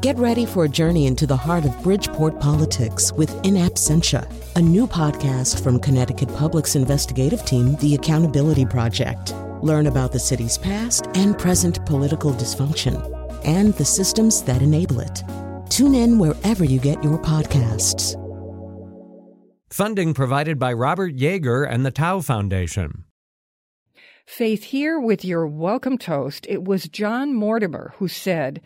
Get ready for a journey into the heart of Bridgeport politics with In Absentia, a new podcast from Connecticut Public's investigative team, The Accountability Project. Learn about the city's past and present political dysfunction and the systems that enable it. Tune in wherever you get your podcasts. Funding provided by Robert Yeager and the Tow Foundation. Faith here with your welcome toast. It was John Mortimer who said,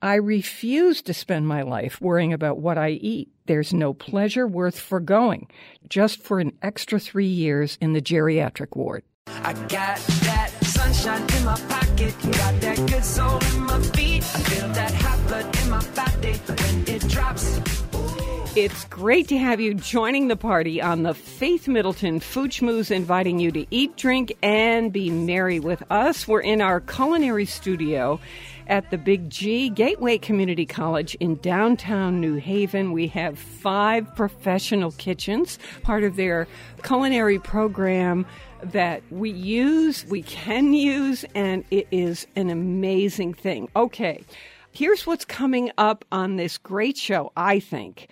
I refuse to spend my life worrying about what I eat. There's no pleasure worth foregoing just for an extra three years in the geriatric ward. I got that sunshine in my pocket, got that good soul in my feet. I feel that hot blood in my body when it drops. It's great to have you joining the party on the Faith Middleton Food Schmooze, inviting you to eat, drink, and be merry with us. We're in our culinary studio at the Big G Gateway Community College in downtown New Haven. We have five professional kitchens, part of their culinary program that we use, we can use, and it is an amazing thing. Okay, here's what's coming up on this great show, I think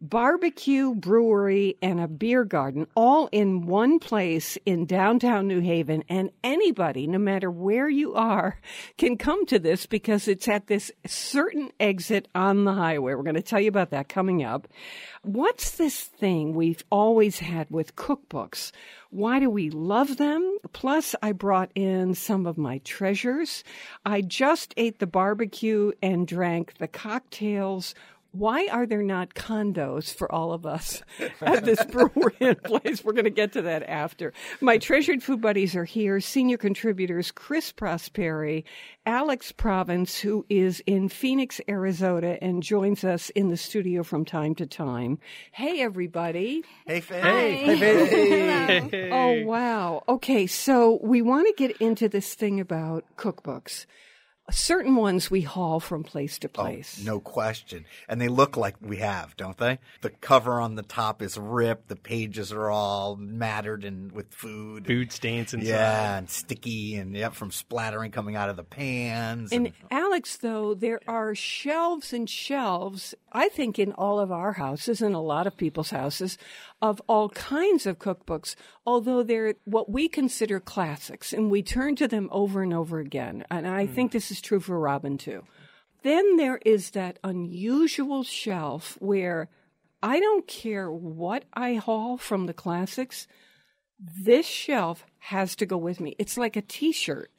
barbecue, brewery, and a beer garden all in one place in downtown New Haven. And anybody, no matter where you are, can come to this because it's at this certain exit on the highway. We're going to tell you about that coming up. What's this thing we've always had with cookbooks? Why do we love them? Plus, I brought in some of my treasures. I just ate the barbecue and drank the cocktails why are there not condos for all of us at this brewery and place? We're going to get to that after. My treasured food buddies are here. Senior contributors Chris Prosperi, Alex Province, who is in Phoenix, Arizona, and joins us in the studio from time to time. Hey, everybody. Hey, Faye. Hey. Hey, Faye. Oh, wow. Okay, so we want to get into this thing about cookbooks certain ones we haul from place to oh, place. Oh, no question. And they look like we have, don't they? The cover on the top is ripped. The pages are all mattered and with food. Food stains inside. Yeah, and sticky and yep, from splattering coming out of the pans. And, and Alex, though, there are shelves and shelves, I think in all of our houses and a lot of people's houses, of all kinds of cookbooks, although they're what we consider classics, and we turn to them over and over again. And I mm. think this is true for Robin too. Then there is that unusual shelf where I don't care what I haul from the classics, this shelf has to go with me. It's like a t shirt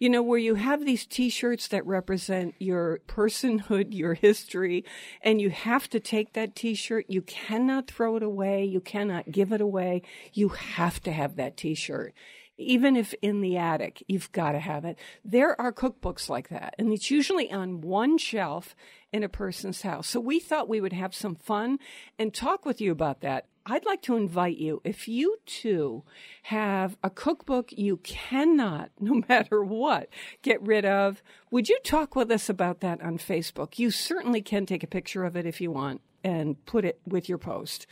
you know, where you have these t-shirts that represent your personhood, your history, and you have to take that t-shirt. You cannot throw it away. You cannot give it away. You have to have that t-shirt. Even if in the attic, you've got to have it. There are cookbooks like that, and it's usually on one shelf in a person's house. So we thought we would have some fun and talk with you about that. I'd like to invite you, if you too have a cookbook you cannot, no matter what, get rid of, would you talk with us about that on Facebook? You certainly can take a picture of it if you want and put it with your post.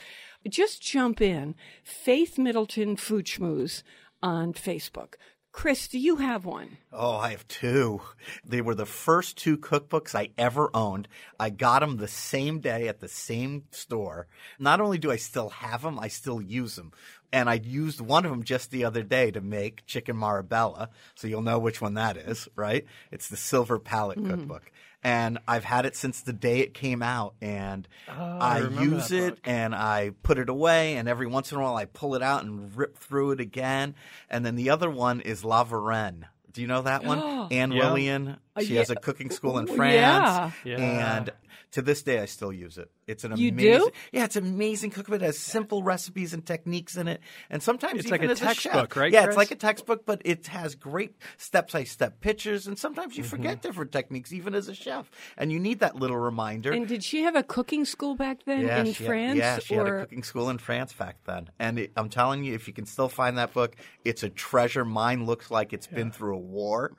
Just jump in, Faith Middleton Food Schmooze on Facebook. Chris, do you have one? Oh, I have two. They were the first two cookbooks I ever owned. I got them the same day at the same store. Not only do I still have them, I still use them. And I used one of them just the other day to make chicken Marbella. So you'll know which one that is, right? It's the Silver Palate mm. Cookbook and I've had it since the day it came out, and oh, I, I use it book. and I put it away, and every once in a while I pull it out and rip through it again. And then the other one is La Varenne. Do you know that one? Anne yeah. Willan. Uh, she yeah. has a cooking school in France. Yeah. And to this day, I still use it. It's an you amazing, do? yeah, it's an amazing cookbook. It has simple recipes and techniques in it, and sometimes it's even like a as textbook, chef, right? Yeah, Chris? it's like a textbook, but it has great step-by-step pictures, and sometimes you Mm-hmm. forget different techniques, even as a chef, and you need that little reminder. And did she have a cooking school back then yeah, in France? Had, yeah, she or... had a cooking school in France back then, and it, I'm telling you, if you can still find that book, it's a treasure. Mine looks like it's yeah. been through a war.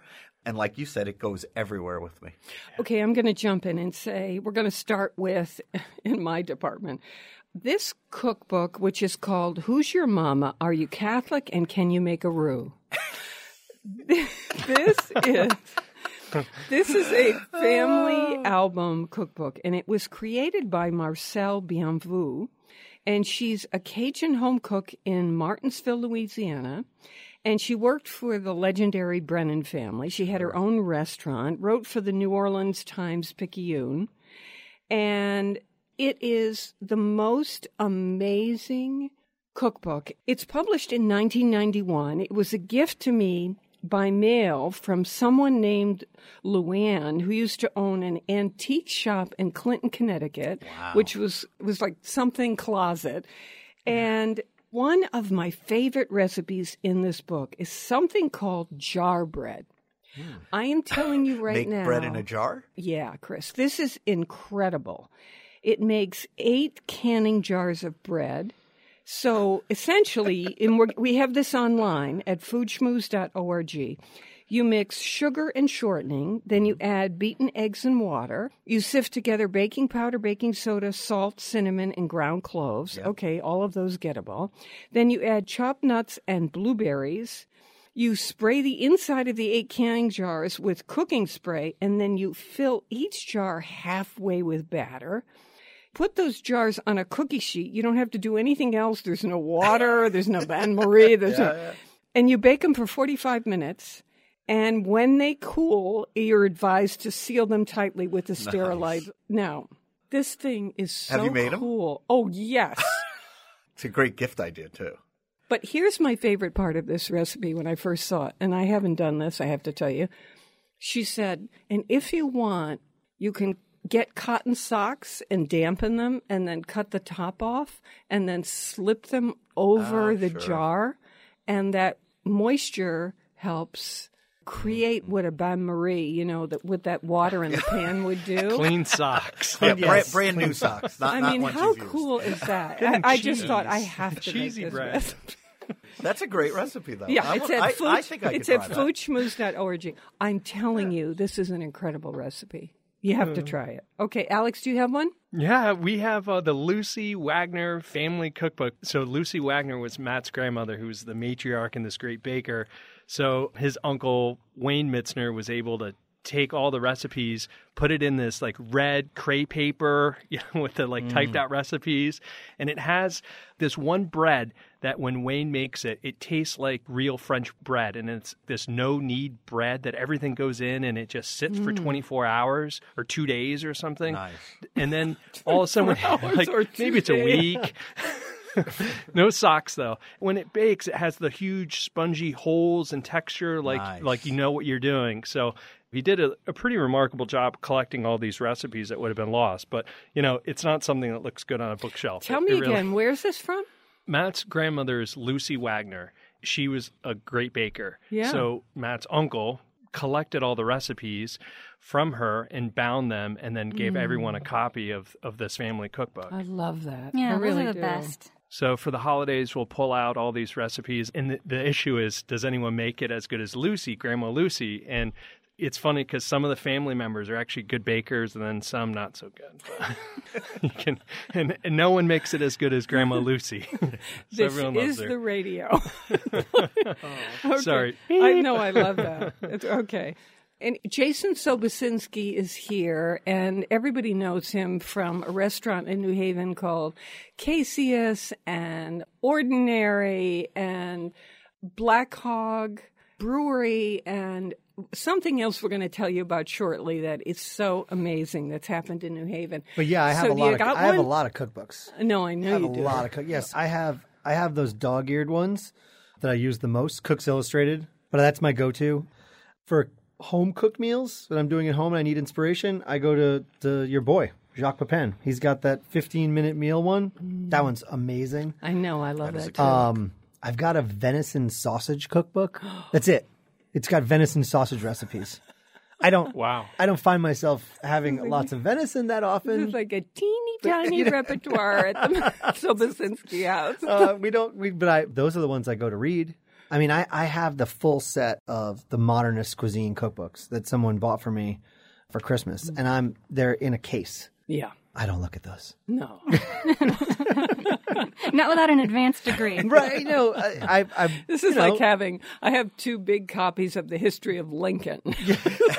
And like you said, it goes everywhere with me. Okay, I'm going to jump in and say we're going to start with, in my department, this cookbook, which is called Who's Your Mama? Are You Catholic? And Can You Make a Roux? this is. This is a family oh. album cookbook, and it was created by Marcelle Bienvenu. And she's a Cajun home cook in Martinsville, Louisiana. And she worked for the legendary Brennan family. She had her own restaurant, wrote for the New Orleans Times Picayune. And it is the most amazing cookbook. It's published in 1991. It was a gift to me by mail from someone named Luann who used to own an antique shop in Clinton, Connecticut, which was was like something closet. And one of my favorite recipes in this book is something called jar bread. I am telling you right Make now. bread in a jar? Yeah, Chris, this is incredible. It makes eight canning jars of bread. So essentially, and we're, we have this online at foodschmooze.org. You mix sugar and shortening, then you add beaten eggs and water. You sift together baking powder, baking soda, salt, cinnamon, and ground cloves. Okay, all of those gettable. Then you add chopped nuts and blueberries. You spray the inside of the eight canning jars with cooking spray, and then you fill each jar halfway with batter. Put those jars on a cookie sheet. You don't have to do anything else. There's no water. There's no bain marie. There's no, and you bake them for 45 minutes. And when they cool, you're advised to seal them tightly with a sterilized. Now, this thing is so Have you made cool. Oh yes. It's a great gift idea, too. But here's my favorite part of this recipe when I first saw it, and I haven't done this, I have to tell you. She said, and if you want, you can get cotton socks and dampen them and then cut the top off and then slip them over Oh, the sure. jar. And that moisture helps create what a bain marie, you know, that what that water in the pan would do. Clean socks. Yeah, Yes. brand, brand new socks. Not, I not mean, ones how you've used. cool is that? I, I just thought. I have to Cheesy make this bread. recipe. That's a great recipe, though. Yeah, I it's will- at I, food, I think I it's could at try that. foodschmooze.org. I'm telling you, this is an incredible recipe. You have to try it. Okay, Alex, do you have one? Yeah, we have uh, the Lucy Wagner family cookbook. So Lucy Wagner was Matt's grandmother, who was the matriarch and this great baker. So his uncle Wayne Mitzner was able to take all the recipes, put it in this like red crepe paper you know, with the like typed out recipes, and it has this one bread that when Wayne makes it, it tastes like real French bread, and it's this no knead bread that everything goes in and it just sits for 24 hours or two days or something. Nice. and then all of a sudden, like maybe it's a week. no socks though. When it bakes, it has the huge spongy holes and texture, like Nice. like you know what you're doing. So he did a, a pretty remarkable job collecting all these recipes that would have been lost. But you know, it's not something that looks good on a bookshelf. Tell It- me it really- again, where's this from? Matt's grandmother is Lucy Wagner. She was a great baker. Yeah. So Matt's uncle collected all the recipes from her and bound them and then gave mm. everyone a copy of, of this family cookbook. I love that. Yeah, I really the do. best. So for the holidays, we'll pull out all these recipes. And the, the issue is, does anyone make it as good as Lucy, Grandma Lucy? And it's funny because some of the family members are actually good bakers, and then some not so good. You can, and, and no one makes it as good as Grandma Lucy. so This is her. the radio. Okay. Sorry. I know, I love that. It's okay. And Jason Sobocinski is here, and everybody knows him from a restaurant in New Haven called Caseus and Ordinary and Black Hog Brewery and something else we're going to tell you about shortly that is so amazing that's happened in New Haven. But yeah, I have So a lot. Of, I have a lot of cookbooks. No, I I know have you a do. lot of cook. Yes, I have. I have those dog-eared ones that I use the most. Cooks Illustrated, but that's my go-to for home cooked meals that I'm doing at home. and I need inspiration. I go to to your boy Jacques Pepin. He's got that 15-minute meal one. That one's amazing. I know, I love that. too. Um, I've got a venison sausage cookbook. That's it. It's got venison sausage recipes. I don't. Wow. I don't find myself having lots of venison that often. It's like a teeny tiny repertoire at the Sobocinski house. uh, we don't. We, but I, those are the ones I go to read. I mean, I, I have the full set of the modernist cuisine cookbooks that someone bought for me for Christmas, and I'm they're in a case. Yeah. I don't look at those. No. Not without an advanced degree. Right? No, I, I, I This is you know, like having, I have two big copies of the history of Lincoln.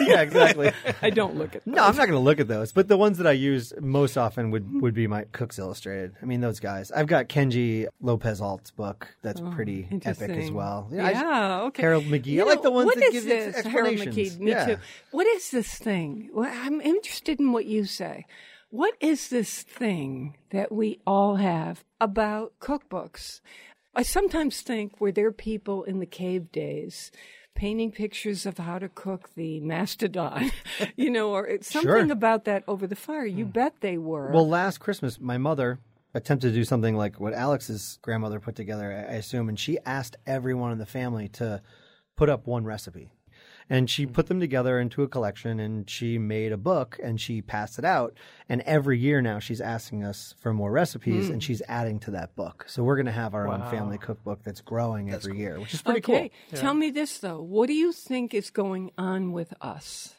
yeah, exactly. I don't look at No, I'm not going to look at those. But the ones that I use most often would, would be my Cooks Illustrated. I mean, those guys. I've got Kenji Lopez Alt's book. That's oh, pretty epic as Oh, well. Yeah, I just- okay. Harold McGee. You I like know, the ones what that is give you this? Harold explanations. McGee, me yeah. too. What is this thing? Well, I'm interested in what you say. What is this thing that we all have about cookbooks? I sometimes think were there people in the cave days painting pictures of how to cook the mastodon, you know, or it's something Sure. about that over the fire. You hmm. bet they were. Well, last Christmas, my mother attempted to do something like what Alex's grandmother put together, I assume, and she asked everyone in the family to put up one recipe. And she put them together into a collection and she made a book and she passed it out. And every year now she's asking us for more recipes Hmm. and she's adding to that book. So we're going to have our own family cookbook that's growing every year, which is pretty cool. okay. cool. Tell me this though. What do you think is going on with us?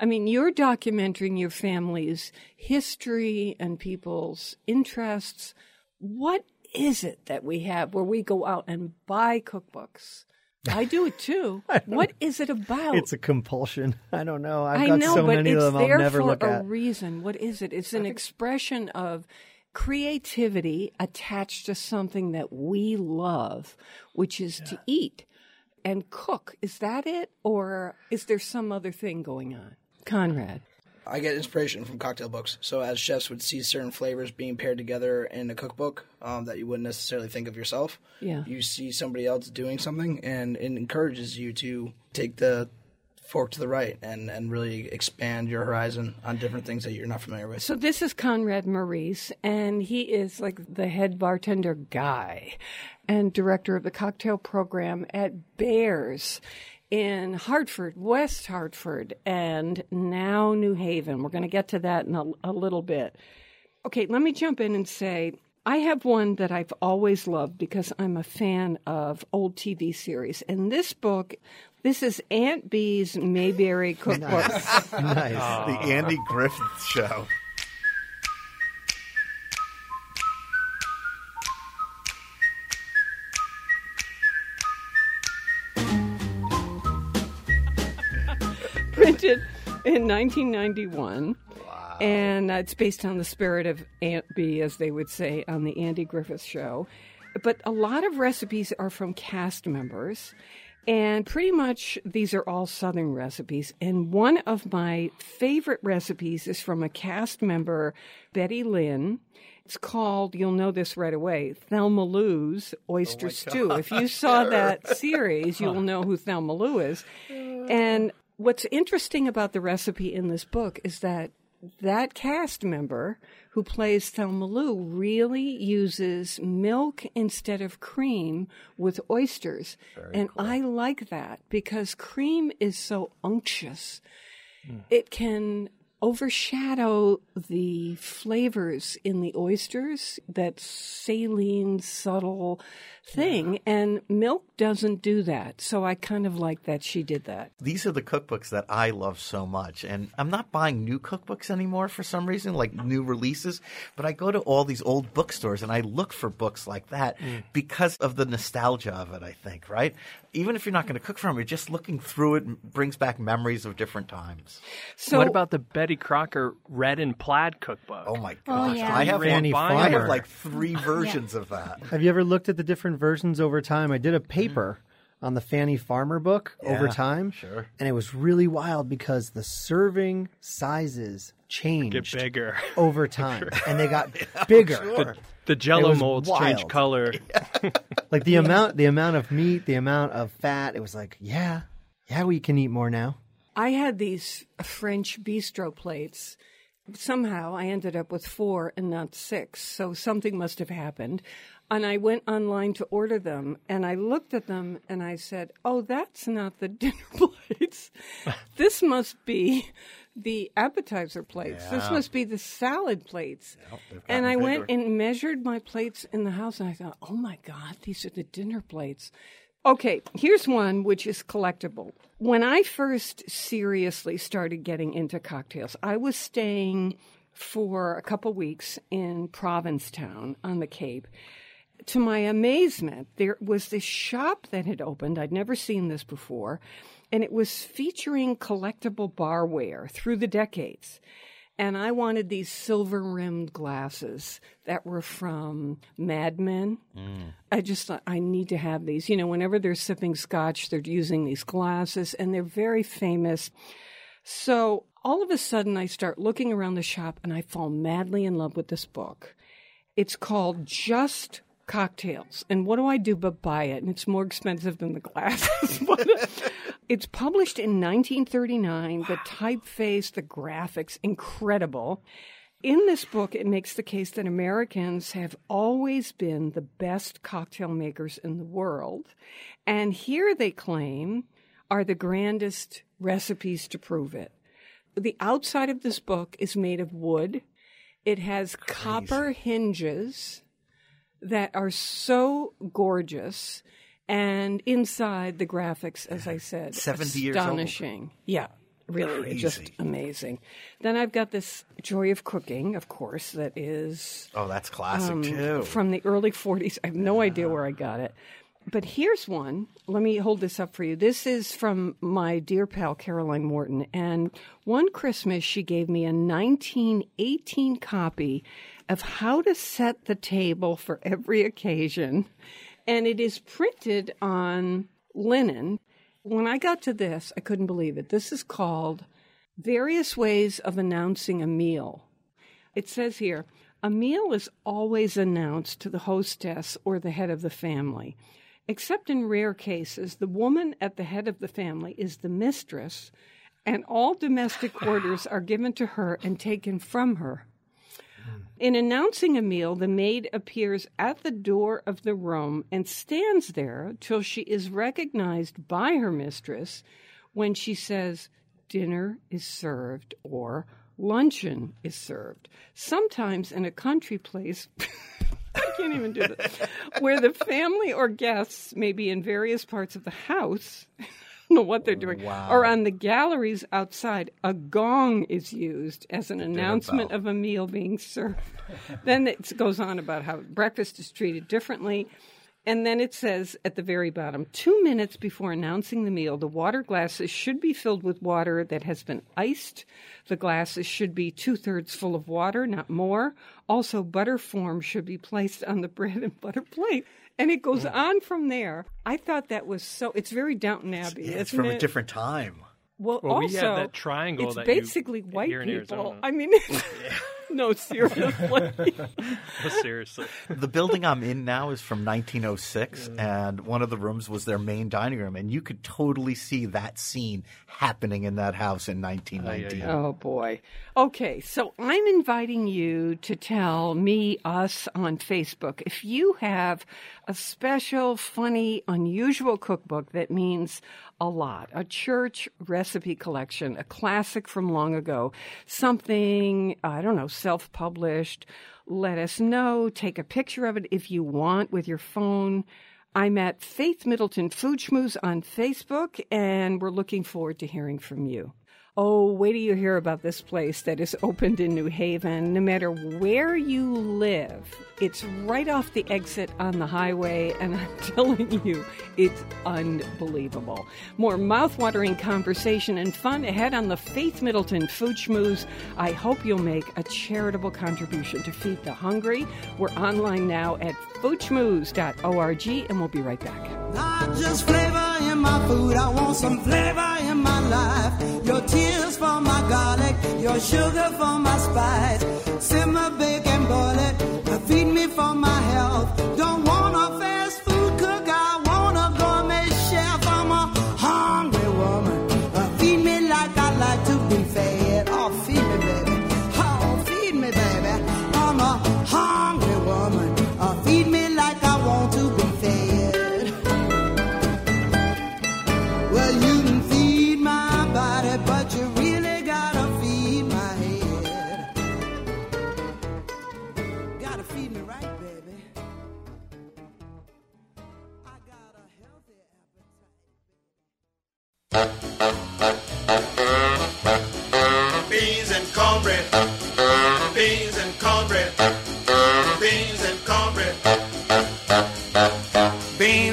I mean, you're documenting your family's history and people's interests. What is it that we have where we go out and buy cookbooks? I do it too. what is it about? It's a compulsion. I don't know. I've I got know, so but many it's of them I'll there never for look a at. reason. What is it? It's an expression of creativity attached to something that we love, which is to eat and cook. Is that it, or is there some other thing going on? Conrad. I get inspiration from cocktail books. So as chefs would see certain flavors being paired together in a cookbook um, that you wouldn't necessarily think of yourself, Yeah. you see somebody else doing something, and it encourages you to take the fork to the right and, and really expand your horizon on different things that you're not familiar with. So this is Conrad Meurice, and he is like the head bartender guy and director of the cocktail program at Bears in Hartford, West Hartford, and now New Haven. We're going to get to that in a, a little bit. Okay, let me jump in and say I have one that I've always loved because I'm a fan of old TV series. And this book, this is Aunt Bee's Mayberry Cookbook. nice. The Andy Griffith Show. Printed in 1991. And uh, it's based on the spirit of Aunt Bee, as they would say on the Andy Griffith Show. But a lot of recipes are from cast members. And pretty much these are all Southern recipes. And one of my favorite recipes is from a cast member, Betty Lynn. It's called, you'll know this right away, Thelma Lou's Oyster Stew. If you saw that series, you'll know who Thelma Lou is. And what's interesting about the recipe in this book is that that cast member who plays Thelma Lou really uses milk instead of cream with oysters. and I like that because cream is so unctuous. Hmm. It can overshadow the flavors in the oysters, that saline, subtle thing. And milk doesn't do that. So I kind of like that she did that. These are the cookbooks that I love so much. And I'm not buying new cookbooks anymore for some reason, like new releases, but I go to all these old bookstores and I look for books like that mm. because of the nostalgia of it, I think, right? Even if you're not going to cook from it, just looking through it brings back memories of different times. So what about the Betty Crocker Red and Plaid cookbook? Oh my oh, gosh. yeah. I have Fannie one, I have like three versions of that. Have you ever looked at the different versions over time? I did a paper mm-hmm. on the Fannie Farmer book over time. sure. And it was really wild because the serving sizes changed Get bigger. over time and they got bigger. The, the Jello was molds change wild. color. Like the amount the amount of meat, the amount of fat, it was like, yeah, yeah, we can eat more now. I had these French bistro plates. Somehow I ended up with four and not six. So something must have happened. And I went online to order them and I looked at them and I said, Oh, that's not the dinner plates. this must be the appetizer plates. This must be the salad plates. and I went and measured my plates in the house and I thought, Oh my God, these are the dinner plates. Okay, here's one which is collectible. When I first seriously started getting into cocktails, I was staying for a couple weeks in Provincetown on the Cape. To my amazement, there was this shop that had opened. I'd never seen this before, and it was featuring collectible barware through the decades. And I wanted these silver rimmed glasses that were from Mad Men. Mm. I just thought, I need to have these. You know, whenever they're sipping scotch, they're using these glasses, and they're very famous. So all of a sudden, I start looking around the shop and I fall madly in love with this book. It's called Just Cocktails. And what do I do but buy it? And it's more expensive than the glasses. It's published in 1939. The typeface, the graphics, incredible. In this book, it makes the case that Americans have always been the best cocktail makers in the world. And here they claim are the grandest recipes to prove it. The outside of this book is made of wood. It has copper hinges that are so gorgeous. And inside the graphics, as I said, 70 years old. astonishing. Yeah, really, just amazing. Then I've got this Joy of Cooking, of course, that is Oh, that's classic um, too. from the early 40s. I have no idea where I got it. But here's one. Let me hold this up for you. This is from my dear pal Caroline Morton. And one Christmas, she gave me a 1918 copy of How to Set the Table for Every Occasion. And it is printed on linen. When I got to this, I couldn't believe it. This is called Various Ways of Announcing a Meal. It says here a meal is always announced to the hostess or the head of the family. Except in rare cases, the woman at the head of the family is the mistress, and all domestic orders are given to her and taken from her. In announcing a meal, the maid appears at the door of the room and stands there till she is recognized by her mistress when she says, Dinner is served or luncheon is served. Sometimes in a country place, I can't even do this, where the family or guests may be in various parts of the house. Know what they're doing. Or on the galleries outside, a gong is used as an announcement of a meal being served. then it goes on about how breakfast is treated differently. And then it says at the very bottom two minutes before announcing the meal, the water glasses should be filled with water that has been iced. The glasses should be two thirds full of water, not more. Also, butter form should be placed on the bread and butter plate. And it goes mm. on from there. I thought that was so. It's very Downton Abbey. Yeah, it's from it? a different time. Well, Well, we also, have that triangle It's that you basically white people. I mean, no, seriously. no, Seriously. The building I'm in now is from 1906, and one of the rooms was their main dining room, and you could totally see that scene happening in that house in 1919. Oh boy. Okay, so I'm inviting you to tell me, us on Facebook, if you have a special, funny, unusual cookbook that means a lot, a church recipe collection, a classic from long ago, something, I don't know, self published. Let us know. Take a picture of it if you want with your phone. I'm at Faith Middleton Food Schmooze on Facebook, and we're looking forward to hearing from you. Oh, wait till you hear about this place that is opened in New Haven. No matter where you live, it's right off the exit on the highway, and I'm telling you, it's unbelievable. More mouthwatering conversation and fun ahead on the Faith Middleton Food Schmooze. I hope you'll make a charitable contribution to feed the hungry. We're online now at foodschmooze.org, and we'll be right back. Not just flavor in my food, I want some flavor in my life. For my garlic, your sugar for my spice. Simmer, bake, and boil it. Feed me for my health. Don't want a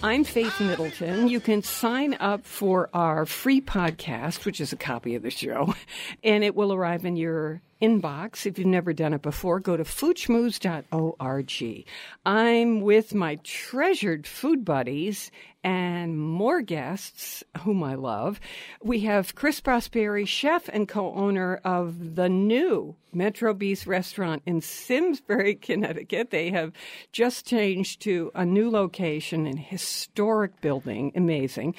I'm Faith Middleton. You can sign up for our free podcast, which is a copy of the show, and it will arrive in your inbox. If you've never done it before, go to foodschmooze.org. I'm with my treasured food buddies and more guests whom I love. We have Chris Prosperi, chef and co-owner of the new Metro Bis restaurant in Simsbury, Connecticut. They have just changed to a new location in historic building. Amazing.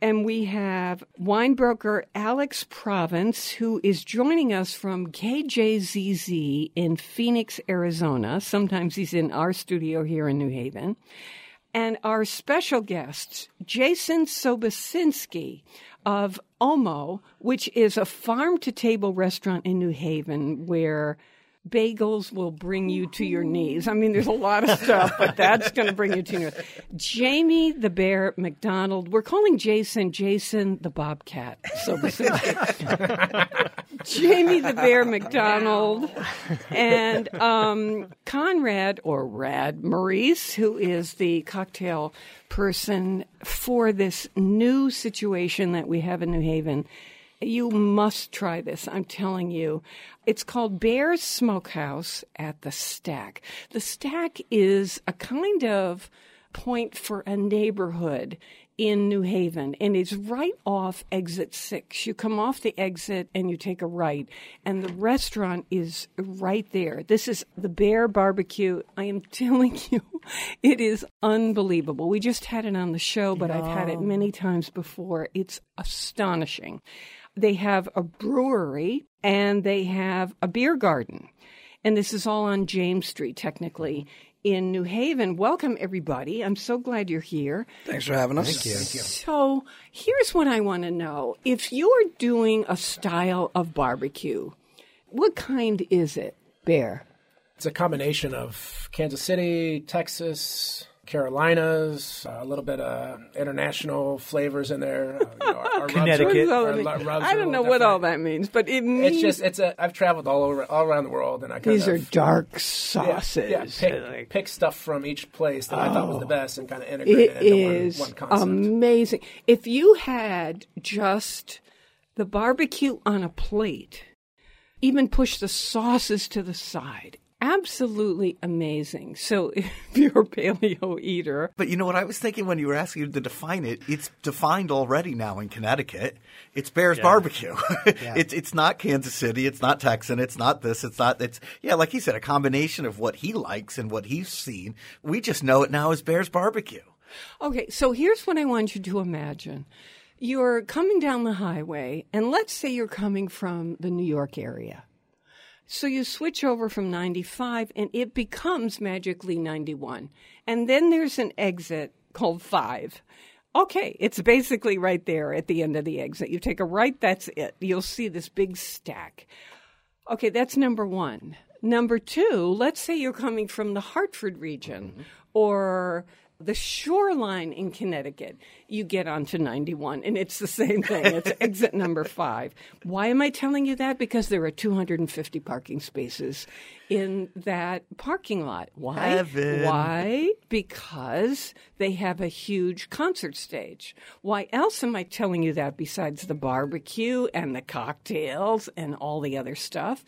And we have wine broker Alex Province, who is joining us from KJZZ in Phoenix, Arizona. Sometimes he's in our studio here in New Haven. And our special guest, Jason Sobocinski of Olmo, which is a farm to table restaurant in New Haven where bagels will bring you to your knees. I mean, there's a lot of stuff, but that's going to bring you to your knees. Jamie the Bear MacDonald. We're calling Jason Jason the Bobcat. Sobocinski. Jamie the Bear MacDonald and um, Conrad or Rad Meurice, who is the cocktail person for this new situation that we have in New Haven. You must try this. I'm telling you. It's called Bear's Smokehouse at the Stack. The Stack is a kind of point for a neighborhood in New Haven, and it's right off exit six. You come off the exit and you take a right, and the restaurant is right there. This is the Bear Barbecue. I am telling you, it is unbelievable. We just had it on the show, but I've had it many times before. It's astonishing. They have a brewery and they have a beer garden. And this is all on James Street, technically, in New Haven. Welcome, everybody. I'm so glad you're here. Thanks for having us. Thank you. So, here's what I want to know. If you're doing a style of barbecue, what kind is it, Bear? It's a combination of Kansas City, Texas, Carolinas, a little bit of international flavors in there. Uh, you know, our, our rubs are- Connecticut. What does all our that mean? lu- rubs I don't know what all that means, but it means It's just it's a. I've traveled all over all around the world, and I kind these of are dark sauces. Yeah, pick, Like- pick stuff from each place that I thought was the best, and kind of integrate it, It into is one, one concept. amazing. If you had just the barbecue on a plate, even push the sauces to the side, absolutely amazing. So if you're a paleo eater, But you know what I was thinking when you were asking to define it? It's defined already now in Connecticut. It's Bear's Barbecue. it's it's not Kansas City. It's not Texan. It's not this. It's not. It's yeah, like he said, a combination of what he likes and what he's seen. We just know it now as Bear's Barbecue. Okay, so here's what I want you to imagine. You're coming down the highway, and let's say you're coming from the New York area. So you switch over from 95, and it becomes magically 91. And then there's an exit called 5. Okay, it's basically right there at the end of the exit. You take a right, that's it. You'll see this big stack. Okay, that's number one. Number two, let's say you're coming from the Hartford region or the shoreline in Connecticut. You get onto 91, and it's the same thing. It's exit number five. Why am I telling you that? Because there are 250 parking spaces in that parking lot. Why? Heaven. Why? Because they have a huge concert stage. Why else am I telling you that besides the barbecue and the cocktails and all the other stuff?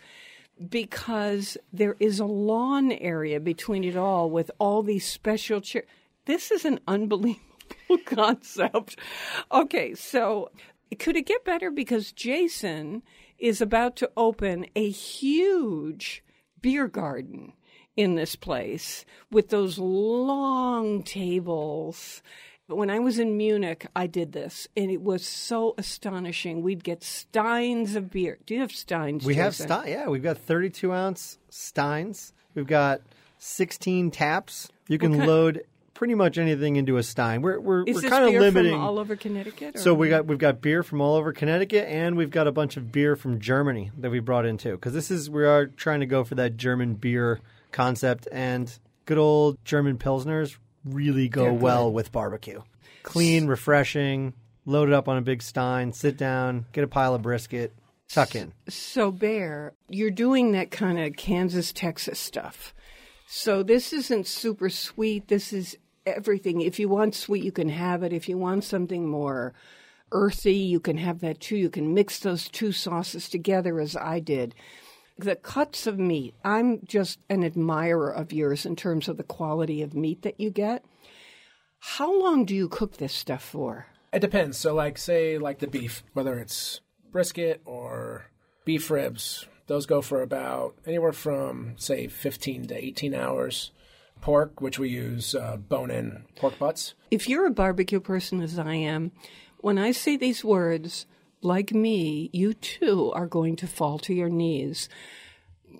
because there is a lawn area between it all with all these special chairs. This is an unbelievable concept. Okay, so could it get better? Because Jason is about to open a huge beer garden in this place with those long tables. When I was in Munich, I did this, and it was so astonishing. We'd get steins of beer. Do you have steins? We have Jason? Stein. Yeah, we've got 32 ounce Steins. We've got 16 taps. You can Okay. load pretty much anything into a stein. We're we're, we're kind of limiting. from all over Connecticut? So we got we've got beer from all over Connecticut, and we've got a bunch of beer from Germany that we brought in too. Because this is we are trying to go for that German beer concept, and good old German pilsners really go They're good. well with barbecue. Clean, refreshing. Load it up on a big stein. Sit down. Get a pile of brisket. Tuck in. So, Bear, you're doing that kind of Kansas, Texas stuff. So, this isn't super sweet. This is everything. If you want sweet, you can have it. If you want something more earthy, you can have that too. You can mix those two sauces together, as I did. The cuts of meat, I'm just an admirer of yours in terms of the quality of meat that you get. How long do you cook this stuff for? It depends. So, like, say, like the beef, whether it's brisket or beef ribs, those go for about anywhere from, say, 15 to 18 hours. Pork, which we use uh, bone in pork butts. If you're a barbecue person as I am, when I say these words, like me, you too are going to fall to your knees.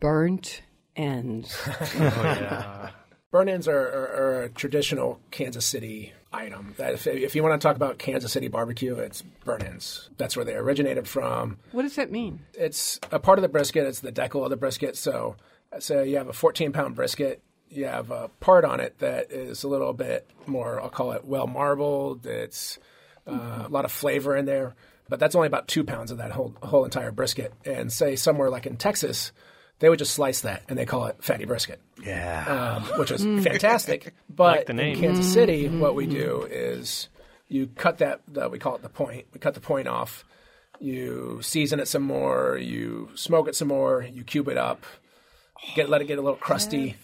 Burnt ends. Burn ends are, are, are a traditional Kansas City item. That if, if you want to talk about Kansas City barbecue, it's burn ends. That's where they originated from. what does that mean? It's a part of the brisket. It's the deckle of the brisket. So, say you have a 14 pound brisket. You have a part on it that is a little bit more. I'll call it well marbled. It's uh, a lot of flavor in there, but that's only about two pounds of that whole whole entire brisket. And say somewhere like in Texas, they would just slice that and they call it fatty brisket Yeah. um, which is fantastic. But the name. in Kansas City, what we do is you cut that, that we call it the point. We cut the point off. You season it some more. You smoke it some more. You cube it up. Get let it get a little crusty.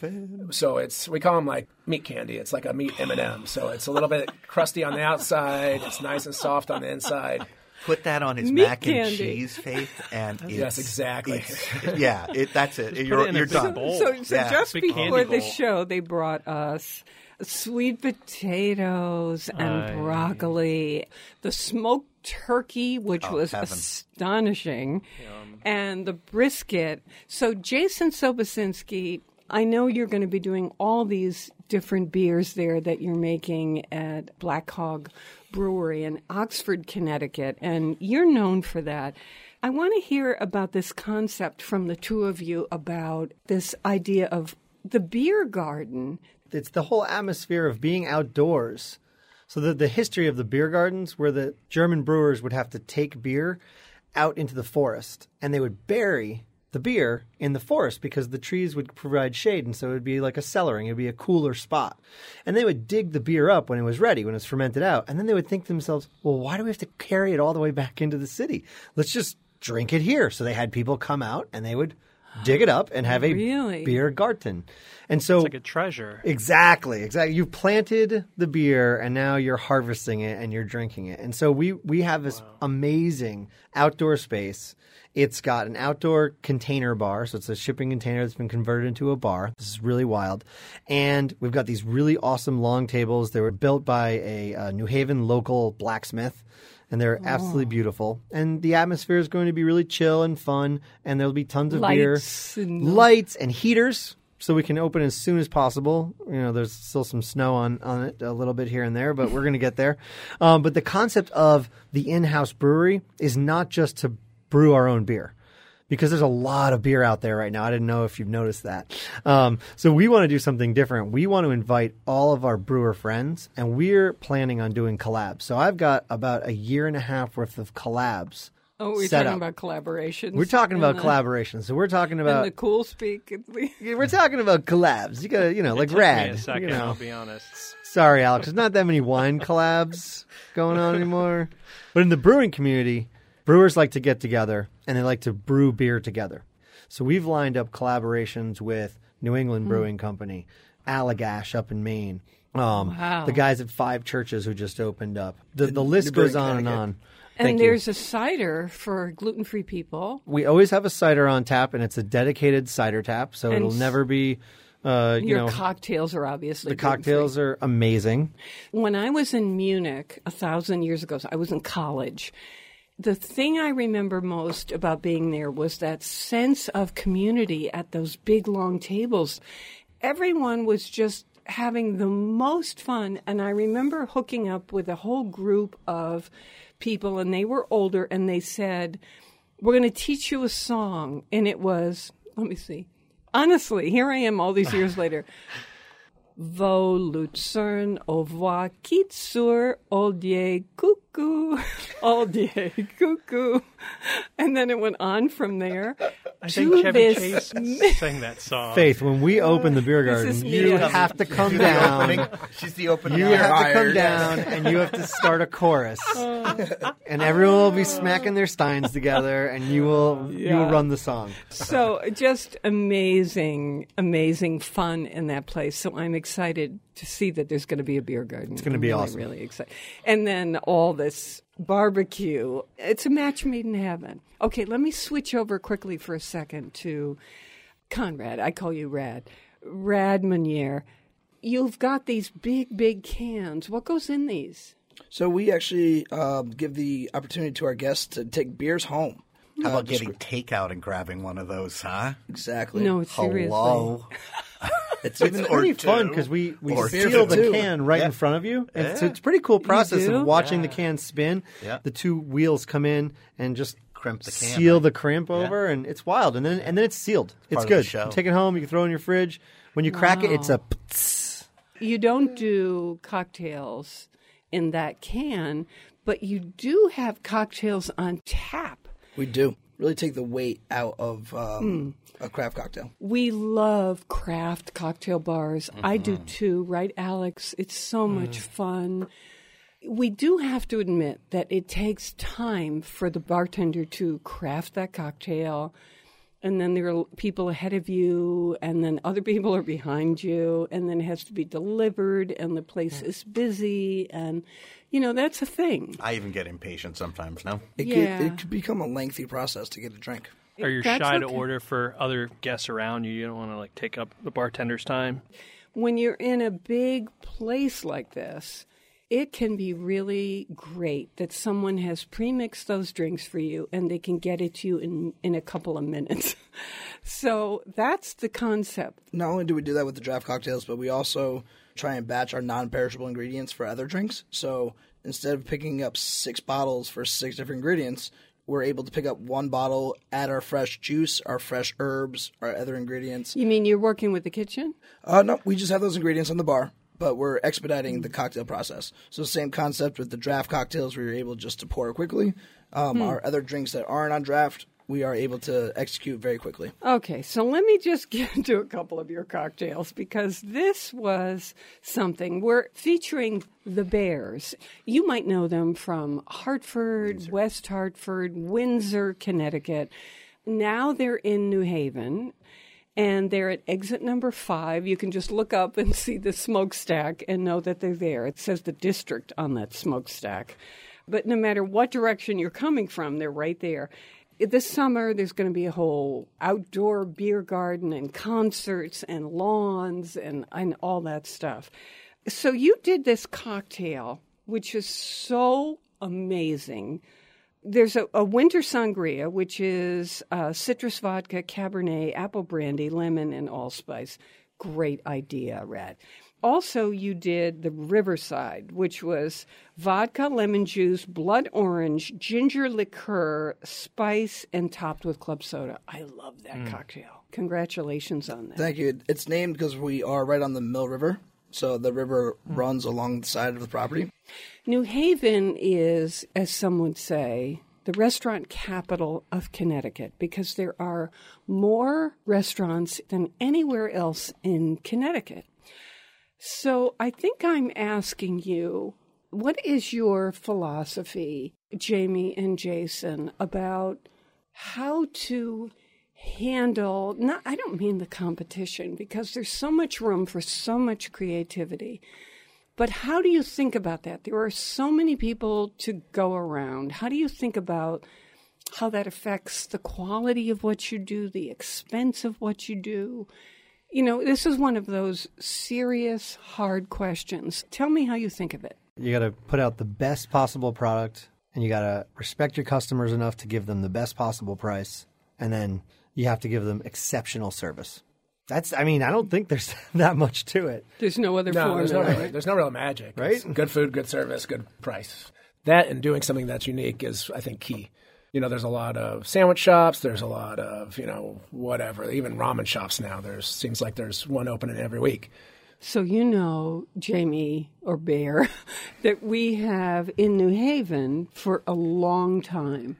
So it's we call them like meat candy. It's like a meat M and m So it's a little bit crusty on the outside. It's nice and soft on the inside. Put that on his Meat mac and cheese, Faith, and it's, Yes, exactly. it's- yeah, it, that's it. put you're it you're done. bowl. So, so Yeah. just Big before the bowl. show, they brought us sweet potatoes and Aye. broccoli, the smoked turkey, which Oh, was heaven. astonishing, and the brisket. So, Jason Sobocinski, I know you're going to be doing all these different beers there that you're making at Black Hog Brewery in Oxford, Connecticut, and you're known for that. I want to hear about this concept from the two of you about this idea of the beer garden. it's the whole atmosphere of being outdoors. So the the history of the beer gardens, where the German brewers would have to take beer out into the forest, and they would bury the beer in the forest because the trees would provide shade, and so it would be like a cellaring. It would be a cooler spot, and they would dig the beer up when it was ready, when it was fermented out, and then they would think to themselves, "Well, why do we have to carry it all the way back into the city? Let's just drink it here." So they had people come out, and they would dig it up and have a Really? beer garden, and so It's like a treasure. Exactly, exactly. You've planted the beer and now you're harvesting it and you're drinking it. And so we we have this amazing outdoor space. It's got an outdoor container bar, so it's a shipping container that's been converted into a bar. This is really wild. And we've got these really awesome long tables. They were built by a, uh New Haven local blacksmith and they're absolutely beautiful. And the atmosphere is going to be really chill and fun, and there'll be tons of Lights beer, and- lights, and heaters, so we can open as soon as possible. You know, there's still some snow on on it a little bit here and there, but we're going to get there. Um, but the concept of the in-house brewery is not just to brew our own beer because there's a lot of beer out there right now. I didn't know if you've noticed that. Um, so we want to do something different. We want to invite all of our brewer friends, and we're planning on doing collabs. So I've got about a year and a half worth of collabs. Oh, we're talking up. about collaborations. We're talking about the- collaborations. So we're talking And about the cool speak. yeah, we're talking about collabs. You got you know like Took me rad. second, you know. I'll be honest. Sorry, Alex. There's not that many wine collabs going on anymore. But in the brewing community, brewers like to get together and they like to brew beer together. So we've lined up collaborations with New England Brewing Company, Allagash up in Maine, um, Wow. the guys at Five Churches who just opened up. The, the list Newbury, goes on and Connecticut. on. And Thank you. there's a cider for gluten free people. We always have a cider on tap, and it's a dedicated cider tap, so And it'll never be. Uh, you Your know, cocktails are obviously the cocktails are amazing. When I was in Munich a thousand years ago, so I was in college. The thing I remember most about being there was that sense of community at those big long tables. Everyone was just having the most fun. And I remember hooking up with a whole group of people, and they were older, and they said, We're going to teach you a song. And it was, let me see. Honestly, here I am all these years later. Vo Luzern au revoir kitsur oldie cuckoo oldie cuckoo and then it went on from there I to think Chevy this Chase sang that song. Faith, when we open the beer garden, is me you as- have to come down. She's the opening. You have to come down and you have to start a chorus, and everyone will be smacking their steins together, and you will you will run the song. so just amazing amazing fun in that place so i'm excited to see that there's going to be a beer garden it's gonna be really, awesome. really excited and then all this barbecue it's a match made in heaven okay let me switch over quickly for a second to conrad i call you rad rad Meurice. you've got these big big cans what goes in these So we actually uh, give the opportunity to our guests to take beers home. How Uh, about just- getting takeout and grabbing one of those, huh? exactly? no seriously Hello. it's It's even pretty fun because we, we Or seal the two. can right in front of you. And it's, Yeah. it's a pretty cool process of watching the can spin. Yeah. The two wheels come in and just Crimp the can, seal right? the crimp over, and it's wild. And then and then it's sealed. It's part of the good. You take it home. You can throw it in your fridge. When you crack it, it's a. pts. you don't do cocktails in that can, but you do have cocktails on tap. we do really take the weight out of um, a craft cocktail. We love craft cocktail bars. I do Mm-hmm. too, right, Alex? It's so Mm. much fun. We do have to admit that it takes time for the bartender to craft that cocktail. And then there are people ahead of you, and then other people are behind you, and then it has to be delivered, and the place hmm. is busy. And, you know, that's a thing. I even get impatient sometimes. No. It, Yeah. could, it could become a lengthy process to get a drink. Or you're That's shy to okay. order for other guests around you. You don't want to like take up the bartender's time. when you're in a big place like this, it can be really great that someone has pre-mixed those drinks for you and they can get it to you in, in a couple of minutes. so that's the concept. Not only do we do that with the draft cocktails, but we also try and batch our non-perishable ingredients for other drinks. So instead of picking up six bottles for six different ingredients, we're able to pick up one bottle, add our fresh juice, our fresh herbs, our other ingredients. You mean you're working with the kitchen? Uh, no, we just have those ingredients on the bar, but we're expediting the cocktail process. So same concept with the draft cocktails, we were able just to pour quickly. Um, Our other drinks that aren't on draft, we are able to execute very quickly. Okay, so let me just get into a couple of your cocktails because this was something. We're featuring the Bears. You might know them from Hartford, West Hartford, Windsor, Connecticut. Now they're in New Haven. And they're at exit number five. You can just look up and see the smokestack and know that they're there. It says the district on that smokestack. But no matter what direction you're coming from, they're right there. This summer, there's going to be a whole outdoor beer garden and concerts and lawns and, and all that stuff. So you did this cocktail, which is so amazing. There's a, a winter sangria, which is uh, citrus vodka, Cabernet, apple brandy, lemon, and allspice. Great idea, Rad. Also, you did the Riverside, which was vodka, lemon juice, blood orange, ginger liqueur, spice, and topped with club soda. I love that cocktail. Congratulations on that. Thank you. It's named because we are right on the Mill River. So the river hmm. runs along the side of the property. New Haven is, as some would say, the restaurant capital of Connecticut because there are more restaurants than anywhere else in Connecticut. So I think I'm asking you, what is your philosophy, Jamie and Jason, about how to handle not I don't mean the competition because there's so much room for so much creativity. But how do you think about that? There are so many people to go around. How do you think about how that affects the quality of what you do, the expense of what you do? You know, this is one of those serious, hard questions. Tell me how you think of it. You got to put out the best possible product, and you got to respect your customers enough to give them the best possible price, and then you have to give them exceptional service. That's. I mean, I don't think there's that much to it. There's no other No, there's no, real, there's no real magic. Right? It's good food, good service, good price. That and doing something that's unique is, I think, key. You know, there's a lot of sandwich shops. There's a lot of, you know, whatever. Even ramen shops now. There's seems like there's one opening every week. So you know, Jamie or Bear, that we have in New Haven for a long time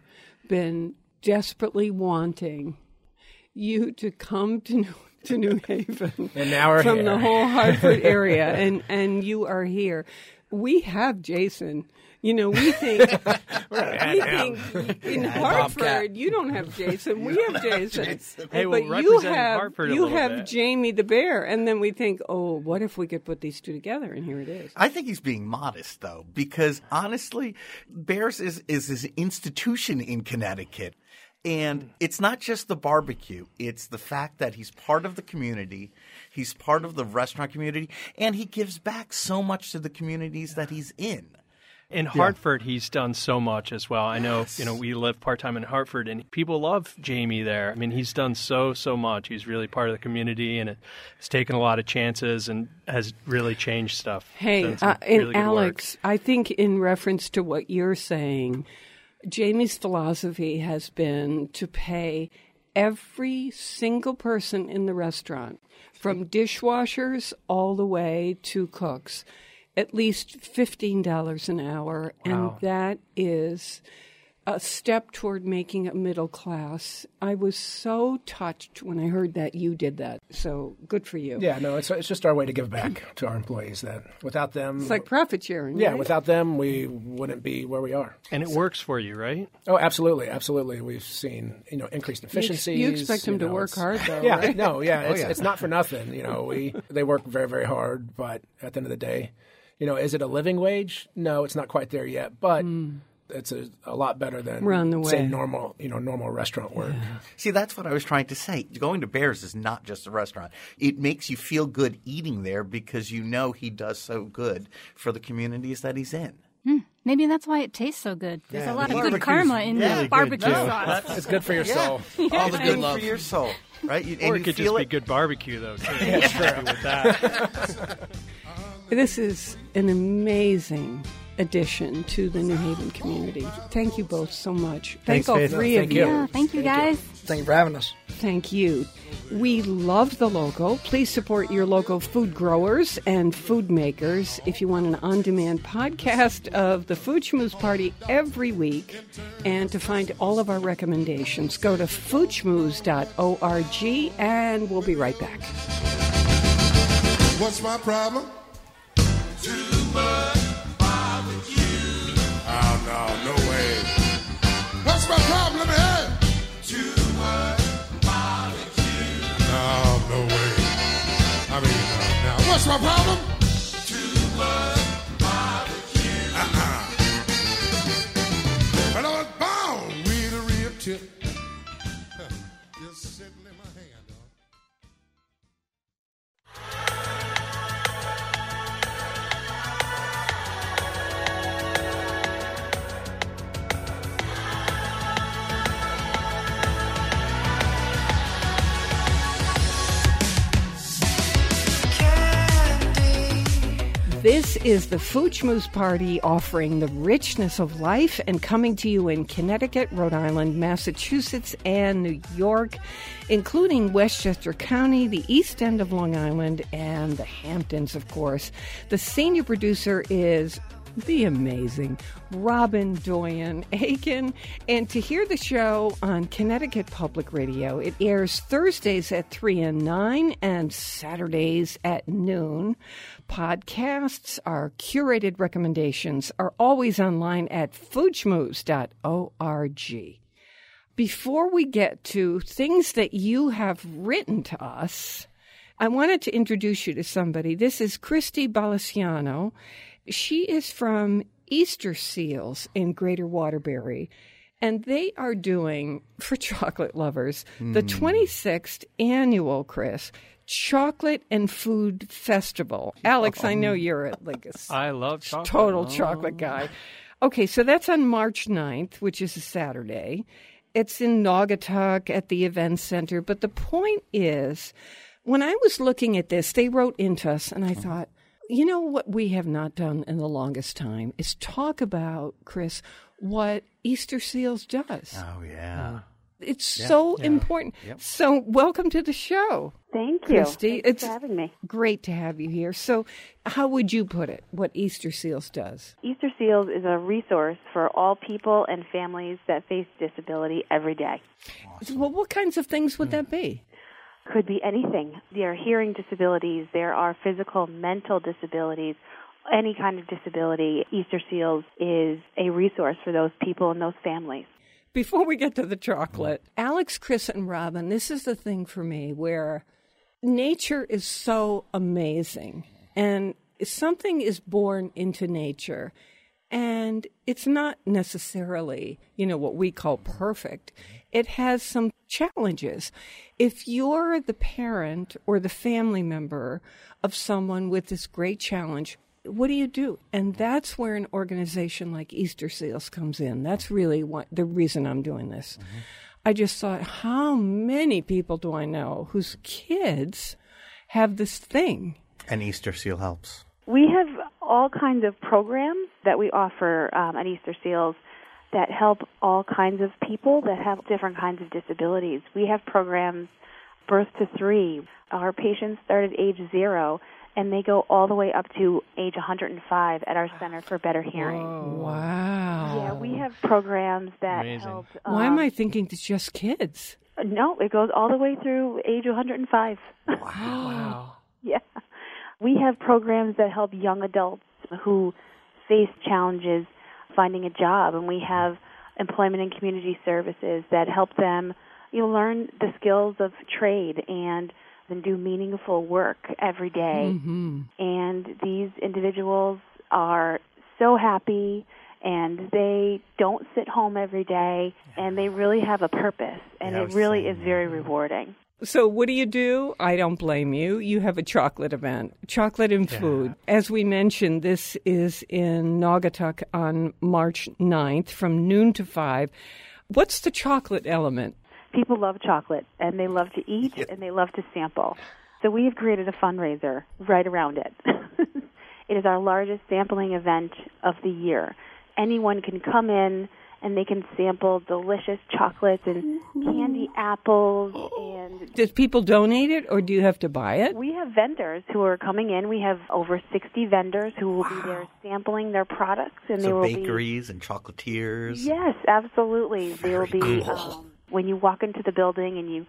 been desperately wanting you to come to New, to New Haven And now we're from here. the whole Hartford area, and and you are here. We have Jason. You know, we think we think in Hartford you don't have Jason. We have Jason. Hey, well, but you have Hartford you little have bit. Jamie the bear, and then we think, oh, what if we could put these two together? And here it is. I think he's being modest though, because honestly, Bears is is his institution in Connecticut. And it's not just the barbecue, it's the fact that he's part of the community, he's part of the restaurant community, and he gives back so much to the communities that he's in. In Hartford, he's done so much as well. I know, Yes. you know, we live part time in Hartford, and people love Jamie there. I mean, he's done so so much. He's really part of the community, and has taken a lot of chances and has really changed stuff. Hey, Done some uh, and really good work. Alex, I think in reference to what you're saying, Jamie's philosophy has been to pay every single person in the restaurant, from dishwashers all the way to cooks, at least $15 an hour. Wow. And that is a step toward making a middle class. I was so touched when I heard that you did that. So good for you. Yeah, no, it's it's just our way to give back to our employees. That without them, It's like profit sharing. yeah, right? without them, we wouldn't be where we are. and it works for you, right? Oh, absolutely, absolutely. We've seen you know increased efficiencies. You expect them to know, work hard, though, Yeah, right? no, yeah, oh, it's, yeah. it's not for nothing. You know, we they work very very hard, but at the end of the day, you know, is it a living wage? No, it's not quite there yet, but. Hmm. It's a, a lot better than Hmm. We're say normal, you know, normal restaurant work. See, that's what I was trying to say. Going to Bears is not just a restaurant. It makes you feel good eating there because you know he does so good for the communities that he's in. Maybe that's why it tastes so good. There's Yeah, a lot the of good karma in really the barbecue too. sauce. It's good for your soul. All the good good love. for your soul, right? You, Or and it could feel just be good barbecue, though. Too. Happy with that. This is an amazing addition to the New Haven community. Thank you both so much. Thank Thanks, all Faith. three Thank of you. you. Yeah, thank you guys. Thank you for having us. Thank you. We love the logo. Please support your local food growers and food makers. If you want an on demand podcast of the Food Schmooze Party every week and to find all of our recommendations, go to foodschmooze.org and we'll be right back. What's my problem? Too much now, what's my problem? Is the Food Party offering the richness of life and coming to you in Connecticut, Rhode Island, Massachusetts, and New York, including Westchester County, the east end of Long Island, and the Hamptons, of course. The senior producer is the amazing Robin Doyen Aiken. And to hear the show on Connecticut Public Radio, it airs Thursdays at 3 and 9 and Saturdays at noon. Podcasts, our curated recommendations, are always online at foodschmooze.org. Before we get to things that you have written to us, I wanted to introduce you to somebody. This is Kristie Balisciano. She is from Easter Seals in Greater Waterbury. And they are doing, for chocolate lovers, the hmm. 26th annual, Chris, Chocolate and Food Festival. Alex, I know you're a, like a s- I love chocolate. total Oh. chocolate guy. Okay, so that's on March 9th, which is a Saturday. It's in Naugatuck at the event center. But the point is, When I was looking at this, they wrote into us, and I oh. thought, you know what we have not done in the longest time is talk about, Chris, what Easter Seals does. Oh yeah. Mm. It's Yeah, so yeah. important. Yep. So, welcome to the show. Thank you. Kristie. Thanks it's for having me. great to have you here. So, how would you put it? What Easter Seals does? Easter Seals is a resource for all people and families that face disability every day. Well, what kinds of things would hmm. that be? Could be anything. There are hearing disabilities, there are physical, mental disabilities, any kind of disability. Easter Seals is a resource for those people and those families. Before we get to the chocolate, Alex, Chris, and Robin, this is the thing for me where nature is so amazing and something is born into nature and it's not necessarily, you know, what we call perfect. It has some challenges. If you're the parent or the family member of someone with this great challenge, what do you do? And that's where an organization like Easter Seals comes in. That's really what the reason I'm doing this. I just thought, how many people do I know whose kids have this thing? And Easter seal helps. We have all kinds of programs that we offer um, at Easter Seals that help all kinds of people that have different kinds of disabilities. We have programs birth to three. Our patients start at age zero and they go all the way up to age 105 at our Center for Better Hearing. Wow. Yeah, we have programs that Amazing. help. Why am um, I thinking it's just kids? No, it goes all the way through age 105. Wow. Yeah. We have programs that help young adults who face challenges finding a job, and we have employment and community services that help them you know, learn the skills of trade and and do meaningful work every day. Mm-hmm. And these individuals are so happy and they don't sit home every day and they really have a purpose and Yeah, it really is very rewarding. So, what do you do? I don't blame you. You have a chocolate event, chocolate and food. As we mentioned, this is in Naugatuck on March 9th from noon to 5. What's the chocolate element? People love chocolate and they love to eat and they love to sample. So we have created a fundraiser right around it. it is our largest sampling event of the year. Anyone can come in and they can sample delicious chocolates and candy apples and Does people donate it or do you have to buy it? we have vendors who are coming in. We have over 60 vendors who will be there sampling their products and they So will be bakeries and chocolatiers. Yes, absolutely. They will be cool. um, when you walk into the building and you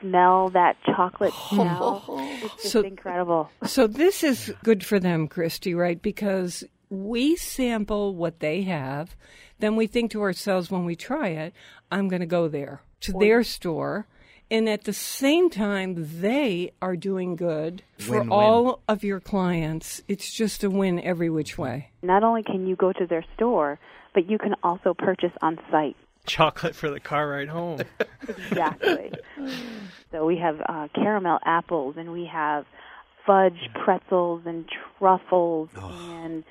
smell that chocolate smell. It's just So- incredible. So, this is good for them, Kristie, right? Because we sample what they have. Then we think to ourselves when we try it, I'm going to go there to their store. And at the same time, they are doing good for Win-win. all of your clients. It's just a win every which way. Not only can you go to their store, but you can also purchase on site. Chocolate for the car ride home. Exactly. so we have uh, caramel apples, and we have fudge pretzels and truffles and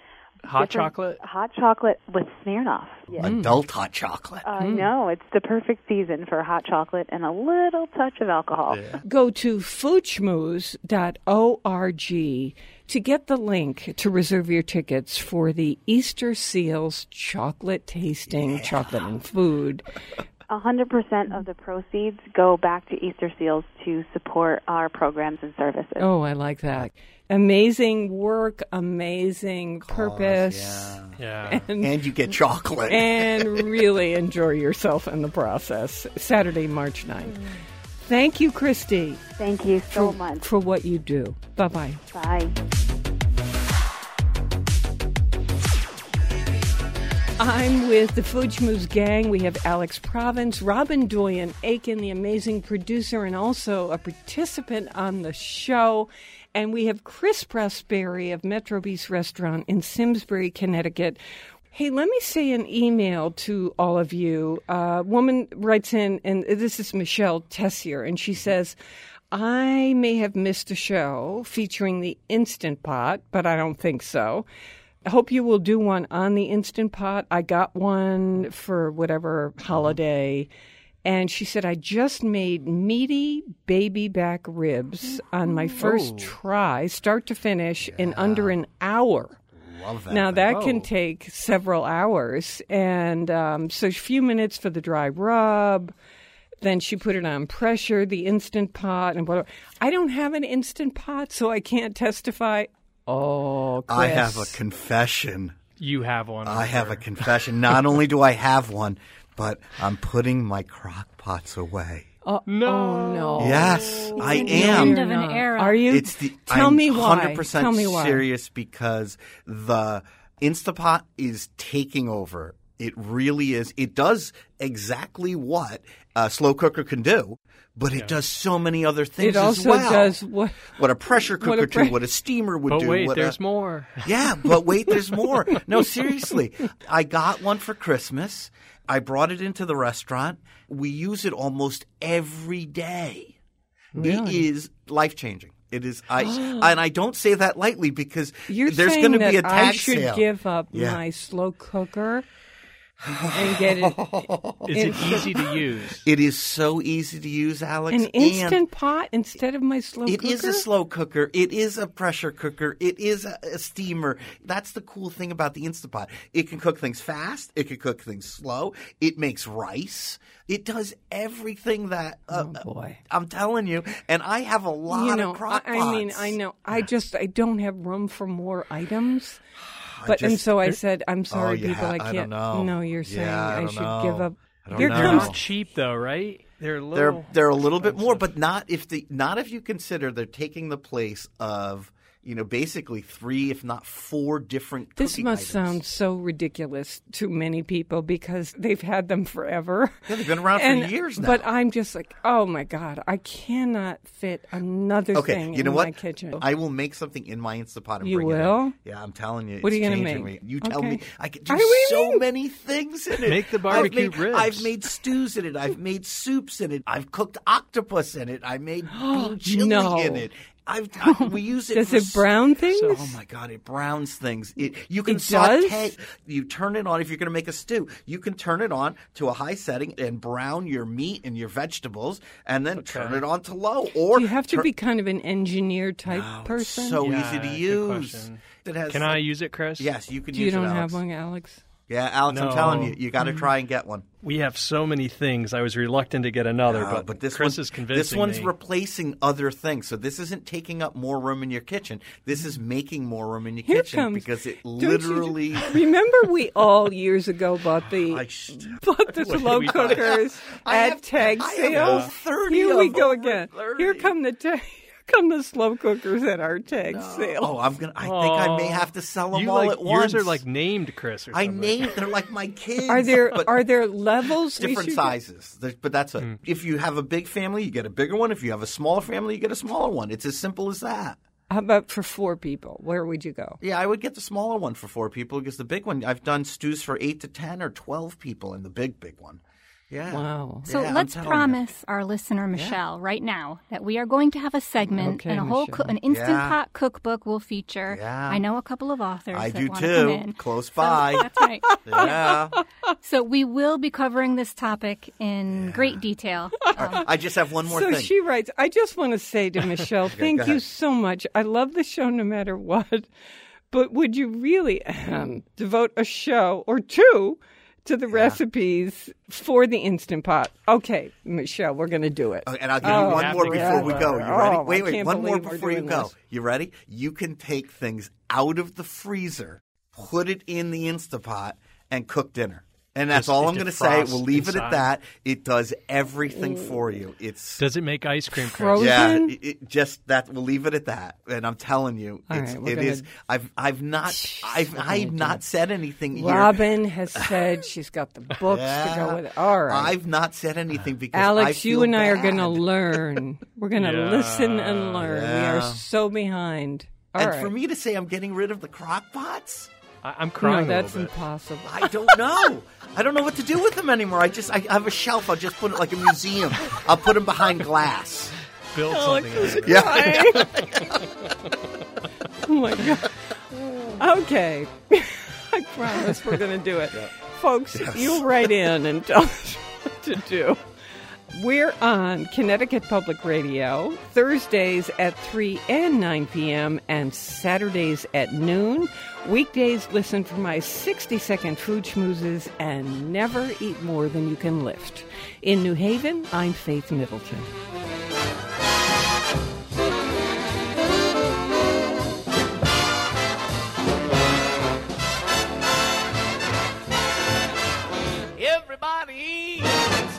Hot chocolate? Hot chocolate with Smirnoff. Yes. Mm. Adult hot chocolate. I mm. know it's the perfect season for hot chocolate and a little touch of alcohol. Go to foodschmooze.org to get the link to reserve your tickets for the Easter Seals chocolate tasting chocolate and food. A hundred percent of the proceeds go back to Easter Seals to support our programs and services. Oh, I like that. Amazing work, amazing purpose. Yeah. And you get chocolate. and really enjoy yourself in the process. Saturday, March 9th. Thank you, Kristie. Thank you so for, much. For what you do. Bye bye bye. I'm with the Food Schmooze gang. We have Alex Province, Robin Doyen Aiken, the amazing producer and also a participant on the show. And we have Chris Prosperi of Metro Bis Restaurant in Simsbury, Connecticut. Hey, let me say an email to all of you. A woman writes in, and this is Michelle Tessier, and she says, I may have missed a show featuring the Instant Pot, but I don't think so. I hope you will do one on the Instant Pot. I got one for whatever holiday, And she said, I just made meaty baby back ribs on my first Oh. try, start to finish, in under an hour. Love that. Now thing. that can take several hours, and um, so a few minutes for the dry rub. Then she put it on pressure, the instant pot, and whatever. I don't have an instant pot, so I can't testify. Oh, Chris. I have a confession. You have one. I I'm have sure. a confession. Not only do I have one, but I'm putting my crock pots away. Oh, oh no. no. Yes, I the am. end of an era. Are you? It's the Tell I'm me why. 100% Tell me why. serious because the Instapot is taking over. It really is. It does exactly what a slow cooker can do, but it does so many other things It also as well. does what? what a pressure what a cooker pre- do, what a steamer would But do. wait, what there's a, more. yeah, but wait, there's more. No, seriously. I got one for Christmas. I brought it into the restaurant. We use it almost every day. It is life changing. It is I and I don't say that lightly because You're there's going to be a tag I should sale. give up Yeah. my slow cooker and get it Is it Instant- easy to use? It is so easy to use, Alex. an and instant pot instead of my slow It cooker. It is a slow cooker. It is a pressure cooker. It is a, a steamer. That's the cool thing about the Instapot. It can cook things fast. It can cook things slow. It makes rice. It does everything that. Uh, Oh, boy. I'm telling you. And I have a lot you know, of crock I, I mean. I know. I just I don't have room for more items. I But and so I said, I'm Oh, sorry, you people. ha- I I can't. don't know. you're saying Yeah, I I, should know. give up. I don't Here know. They're comes cheap though, right? They're a little. They're they're a little bit more, but not if the not if you consider they're taking the place of you know basically three, if not four different. This cooking must items. sound so ridiculous to many people because they've had them forever. Yeah, they've been around for years now. But I'm just like, oh my god, I cannot fit another Okay, thing you know in what? my kitchen. I will make something in my Instapot and You bring it in. will? Yeah, I'm telling you. What are you gonna make? Me. You tell Okay. me. I can do Are we so making- many things in it. Make the I've barbecue made, ribs. I've made stews in it. I've made soups in it. I've cooked octopus in it. I made bean chili No. in it. I've I, we use it. Does for it brown things? So, oh my god, it browns things. It you can It saute. does? You turn it on if you're going to make a stew. You can turn it on to a high setting and brown your meat and your vegetables, and then turn it on to low. Or Do you have to turn- be kind of an engineer type No, it's person? So Yeah, easy to use. It has Can I use it, Chris? Yes, you can you use don't it. have one, Alex. Yeah, Alex, I'm telling you, you got to Mm. try and get one. We have so many things. I was reluctant to get another, No, but, this Chris one, is convincing This one's me. replacing other things, so this isn't taking up more room in your kitchen. This is making more room in your Here kitchen comes because it Don't you- literally. Remember, we all years ago bought the I sh- bought the slow cookers I at have- tag I have sales. 30 Here we of go them. again. Here come the ta- here come the slow cookers at our tag sale. Oh, I'm gonna. I think I may have to sell them you all like, at once. Yours are like named Chris or I something. named. They're like my kids. Are there but are there levels? different sizes? There's- But that's it. Hmm. If you have a big family, you get a bigger one. If you have a smaller family, you get a smaller one. It's as simple as that. How about for four people? Where would you go? Yeah, I would get the smaller one for four people because the big one, I've done stews for eight to ten or twelve people in the big, big one. Yeah. Wow. So Yeah, let's telling you. promise our listener Michelle right now that we are going to have a segment Okay, and a whole co- an instant Yeah. pot cookbook will feature. Yeah. I know a couple of authors. I that do want to come too. in. Close So- by. That's right. Yeah. So we will be covering this topic in great detail. Um, I just have one more so thing. she writes, I just want to say to Michelle, thank you so much. I love the show no matter what. But would you really ahem, devote a show or two to the recipes for the Instant Pot? Okay, Michelle, we're going to do it. Okay, and I'll give you Oh, one more before we go. You Oh, ready? I wait, wait. One more before you go. this. You ready? You can take things out of the freezer, put it in the Instant Instapot, and cook dinner. And that's Just- all I'm going to say. We'll leave it at that. It does everything for you. It's Does it make ice cream, Chris? Frozen? yeah. It, it just that. We'll leave it at that. And I'm telling you, All it's, right, we're it gonna- is- I've I've not I've I've not said anything. here. Robin has said she's got the books to go with it. All right. I've not said anything because I Alex, you feel and I are going to learn. We're going to Yeah. listen and learn. We are so behind. All and right. for me to say I'm getting rid of the crock pots. I, I'm crying. a that's little bit. impossible. I don't know. I don't know what to do with them anymore. I just I have a shelf. I'll just put it like a museum. I'll put them behind glass. Build oh, something. out of it. Yeah. oh my god. Okay. I promise we're going to do it. Folks, you'll write in and tell us what to do. We're on Connecticut Public Radio Thursdays at 3 and 9 p.m. and Saturdays at noon. Weekdays, listen for my 60 second food schmoozes and never eat more than you can lift. In New Haven, I'm Faith Middleton.